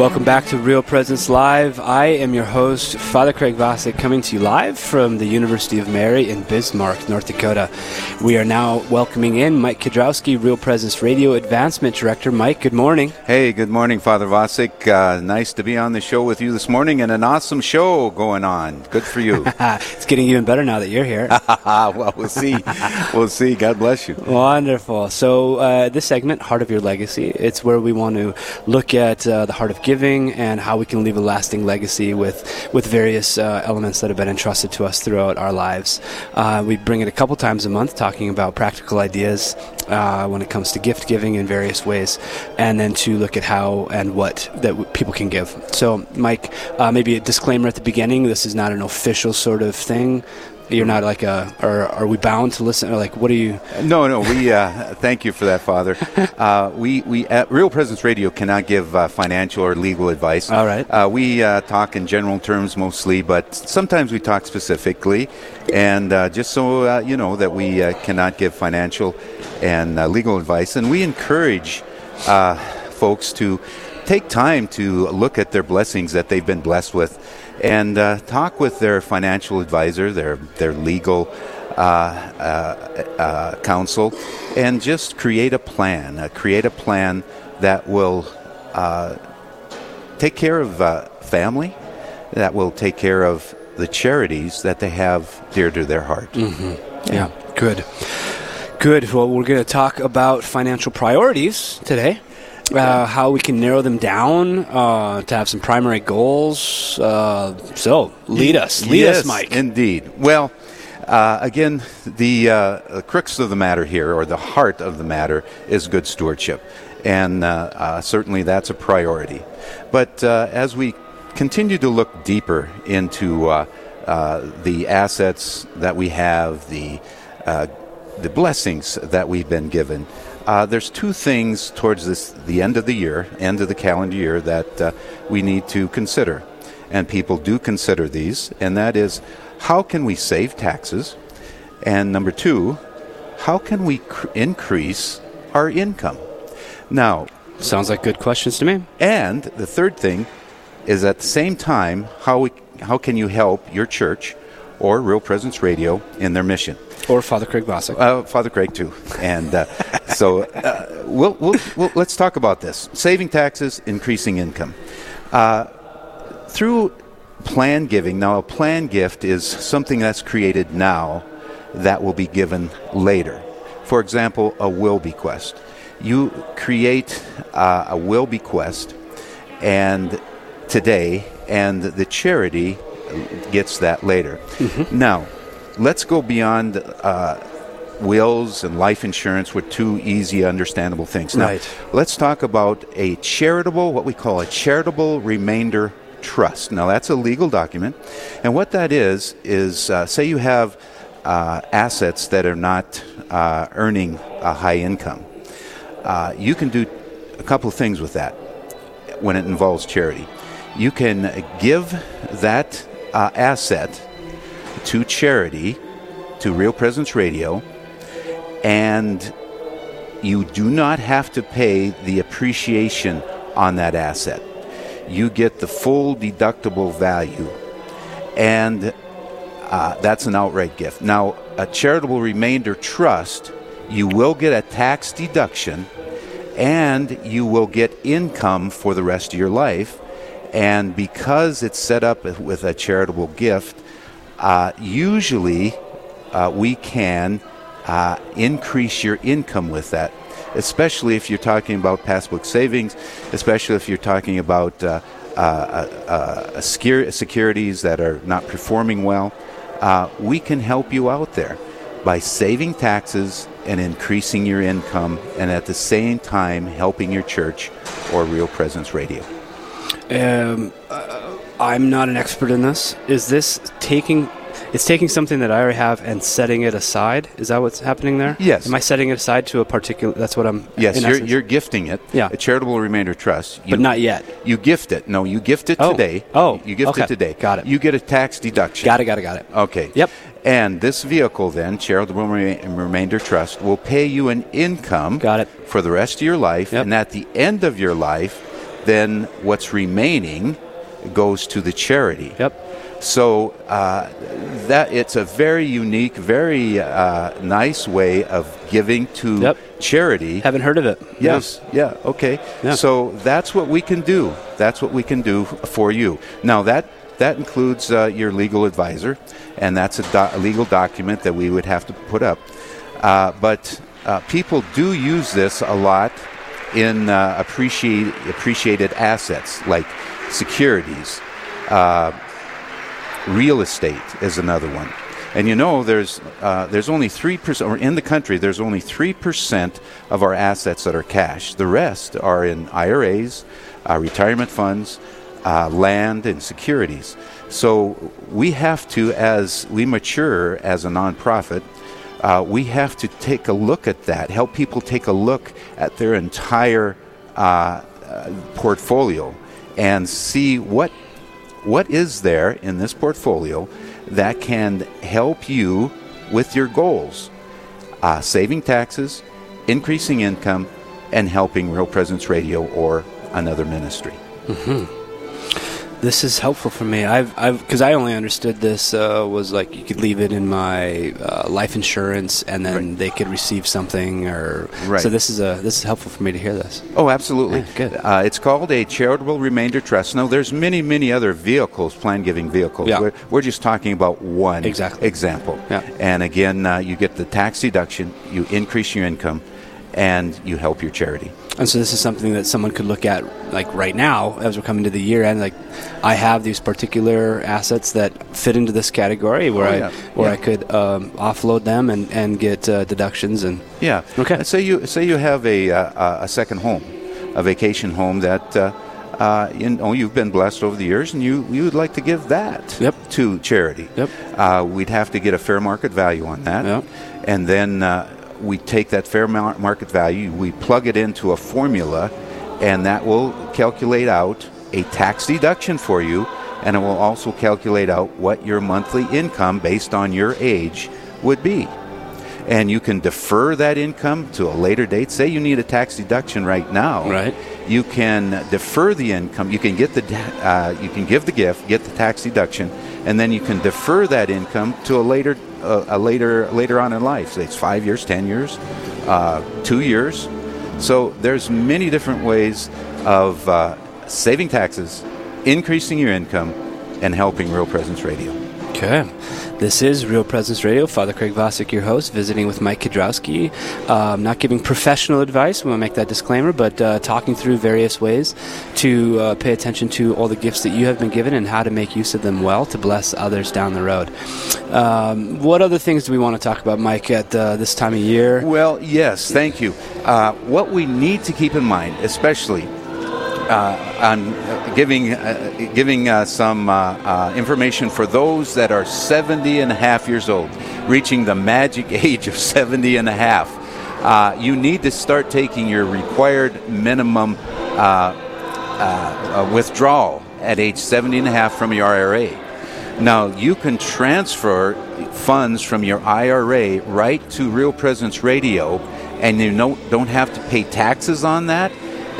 Welcome back to Real Presence Live. I am your host, Father Craig Vasek, coming to you live from the University of Mary in Bismarck, North Dakota. We are now welcoming in Mike Kidrowski, Real Presence Radio Advancement Director. Mike, good morning. Hey, good morning, Father Vasek. Uh, nice to be on the show with you this morning and an awesome show going on. Good for you. it's getting even better now that you're here. well, we'll see. We'll see. God bless you. Wonderful. So, uh, this segment, Heart of Your Legacy, it's where we want to look at uh, the heart of giving and how we can leave a lasting legacy with with various uh, elements that have been entrusted to us throughout our lives. Uh, we bring it a couple times a month, talking about practical ideas uh, when it comes to gift giving in various ways, and then to look at how and what that w- people can give. So, Mike, uh, maybe a disclaimer at the beginning: this is not an official sort of thing you're not like a or are we bound to listen or like what are you? No no we uh, thank you for that father. Uh, we we at real presence radio cannot give uh, financial or legal advice. All right. Uh, we uh, talk in general terms mostly but sometimes we talk specifically and uh, just so you know that we cannot give financial and legal advice. And we encourage folks to take time to look at their blessings that they've been blessed with and uh, talk with their financial advisor, their their legal uh, uh, uh counsel, and just create a plan. Uh, create a plan that will take care of family, that will take care of the charities that they have dear to their heart. Mm-hmm. Yeah. yeah, good. Good. Well, we're going to talk about financial priorities today uh, how we can narrow them down uh, to have some primary goals. Uh, so, lead us, lead yes, us, Mike. Indeed. Well, uh, again, the, uh, the, crux of the matter here, or the heart of the matter, is good stewardship, and uh, certainly that's a priority. But as we continue to look deeper into the assets that we have, the the blessings that we've been given, uh, there's two things towards this, the end of the year, end of the calendar year, that uh, we need to consider. And people do consider these, and that is how can we save taxes? And number two, how can we cr- increase our income? Now, sounds like good questions to me. And the third thing is at the same time, how, we, how can you help your church or Real Presence Radio in their mission? Or Father Craig Vasek. Uh, Father Craig, too. And uh, so uh, we'll, we'll, we'll, let's talk about this saving taxes, increasing income. Uh, through plan giving, now a plan gift is something that's created now that will be given later. For example, a will bequest. You create uh, a will bequest and today, and the charity gets that later. Mm-hmm. Now, let's go beyond uh, wills and life insurance were two easy, understandable things. Now, right. let's talk about a charitable, what we call a charitable remainder trust. Now, that's a legal document. And what that is, is uh, say you have uh, assets that are not uh, earning a high income. Uh, you can do a couple of things with that when it involves charity. You can give that uh, asset to charity, to Real Presence Radio, and you do not have to pay the appreciation on that asset. You get the full deductible value, and uh, that's an outright gift. Now, a charitable remainder trust, you will get a tax deduction and you will get income for the rest of your life. And because it's set up with a charitable gift, uh, usually uh, we can uh, increase your income with that, especially if you're talking about passbook savings, especially if you're talking about uh, uh, uh, securities that are not performing well. we can help you out there by saving taxes and increasing your income, and at the same time helping your church or Real Presence Radio. Um, I'm not an expert in this. Is this taking? It's taking something that I already have and setting it aside. Is that what's happening there? Yes. Am I setting it aside to a particular? That's what I'm. Yes, you're, you're, gifting it. Yeah. A charitable remainder trust. You, but not yet. You gift it. No, you gift it oh. today. Oh. You gift okay. it today. Got it. You get a tax deduction. Got it. Got it. Got it. Okay. Yep. And this vehicle, then, charitable remainder trust, will pay you an income. Got it. For the rest of your life, yep. and at the end of your life then what's remaining goes to the charity. Yep. So uh, that it's a very unique, very uh, nice way of giving to Yep. charity. Haven't heard of it. Yes. Yeah. Okay. Yeah. So that's what we can do. That's what we can do for you. Now that that includes uh, your legal advisor, and that's a, do- a legal document that we would have to put up. Uh, but uh, people do use this a lot in uh, appreciate, appreciated assets like securities. Uh, real estate is another one. And you know, there's uh, there's only three percent, or in the country, there's only three percent of our assets that are cash. The rest are in IRAs, uh, retirement funds, uh, land, and securities. So we have to, as we mature as a nonprofit, uh, we have to take a look at that. Help people take a look at their entire uh, uh, portfolio and see what what is there in this portfolio that can help you with your goals? Uh, saving taxes increasing income and helping real presence radio or another ministry This is helpful for me. I've, I've, because I only understood this uh, was like you could leave it in my uh, life insurance, and then Right. they could receive something, or Right. so. This is a this is helpful for me to hear this. oh absolutely Yeah, good. Uh, it's called a charitable remainder trust now there's many many other vehicles plan giving vehicles Yeah. we're, we're just talking about one Exactly. example Yeah. and again uh, you get the tax deduction you increase your income and you help your charity And so this is something that someone could look at, like right now, as we're coming to the year end. Like, I have these particular assets that fit into this category where Oh, I where Yeah. I could um, offload them and and get uh, deductions and Yeah. Okay. And say you say you have a uh, a second home, a vacation home that uh, uh, you know you've been blessed over the years, and you you would like to give that Yep. to charity. Yep. Uh, we'd have to get a fair market value on that, Yep. and then uh, we take that fair market value, we plug it into a formula, and that will calculate out a tax deduction for you, and it will also calculate out what your monthly income based on your age would be and you can defer that income to a later date. Say you need a tax deduction right now. Right. You can defer the income. You can get the uh, you can give the gift, get the tax deduction, and then you can defer that income to a later uh, a later later on in life. It's five years, ten years, uh, two years. So there's many different ways of uh, saving taxes, increasing your income, and helping Real Presence Radio. Okay. This is Real Presence Radio. Father Craig Vasek, your host, visiting with Mike Kidrowski. Um, not giving professional advice, we want to make that disclaimer, but uh, talking through various ways to uh, pay attention to all the gifts that you have been given and how to make use of them well to bless others down the road. Um, what other things do we want to talk about, Mike, at uh, this time of year? Well, yes, thank you. Uh, what we need to keep in mind, especially on uh, giving uh, giving uh, some uh, uh, information for those that are 70 and a half years old, reaching the magic age of 70 and a half. Uh, you need to start taking your required minimum uh, uh, uh, withdrawal at age 70 and a half from your IRA. Now, you can transfer funds from your IRA right to Real Presence Radio, and you don't have to pay taxes on that,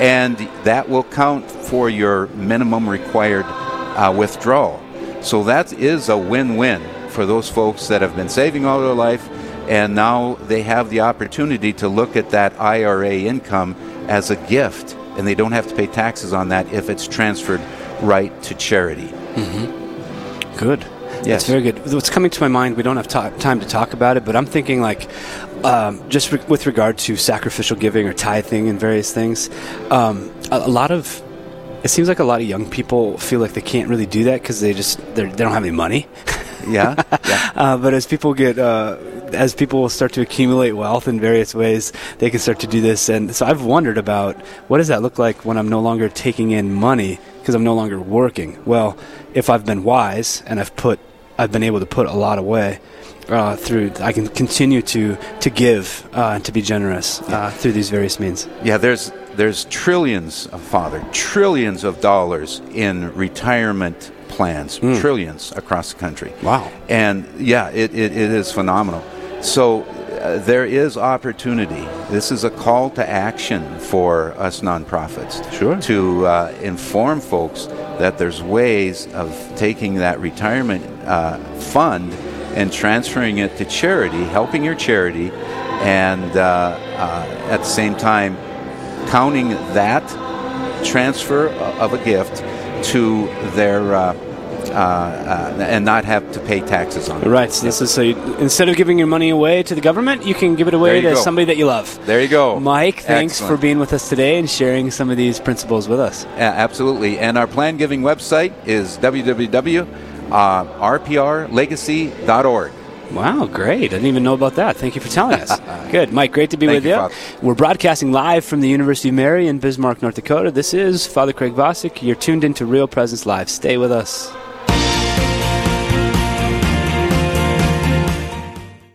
and that will count for your minimum required uh, withdrawal. So that is a win-win for those folks that have been saving all their life, and now they have the opportunity to look at that IRA income as a gift, and they don't have to pay taxes on that if it's transferred right to charity. Good. Yes. That's very good. What's coming to my mind, we don't have ta- time to talk about it, but I'm thinking like um, just re- with regard to sacrificial giving or tithing and various things, um, a, a lot of it seems like a lot of young people feel like they can't really do that because they just they don't have any money. Yeah, yeah. Uh, but as people get, uh, as people start to accumulate wealth in various ways, they can start to do this. And so I've wondered about what does that look like when I'm no longer taking in money because I'm no longer working. Well, if I've been wise and I've put, I've been able to put a lot away. Uh, through, I can continue to to give uh, and to be generous uh, through these various means. Yeah, there's there's trillions of father, trillions of dollars in retirement plans, trillions across the country. Wow. And yeah, it, it, it is phenomenal. So uh, there is opportunity. This is a call to action for us nonprofits. Sure. To uh, inform folks that there's ways of taking that retirement uh, fund and transferring it to charity, helping your charity, and uh, uh, at the same time counting that transfer of a gift to their uh, uh, and not have to pay taxes on it. Right. So this is so you, instead of giving your money away to the government, you can give it away to go. somebody that you love. There you go. Mike, thanks Excellent. for being with us today and sharing some of these principles with us. Absolutely. And our plan giving website is www.rprlegacy.org. Wow, great. I didn't even know about that. Thank you for telling us. Good. Mike, great to be Thank with you, you. We're broadcasting live from the University of Mary in Bismarck, North Dakota. This is Father Craig Vasek. You're tuned into Real Presence Live. Stay with us.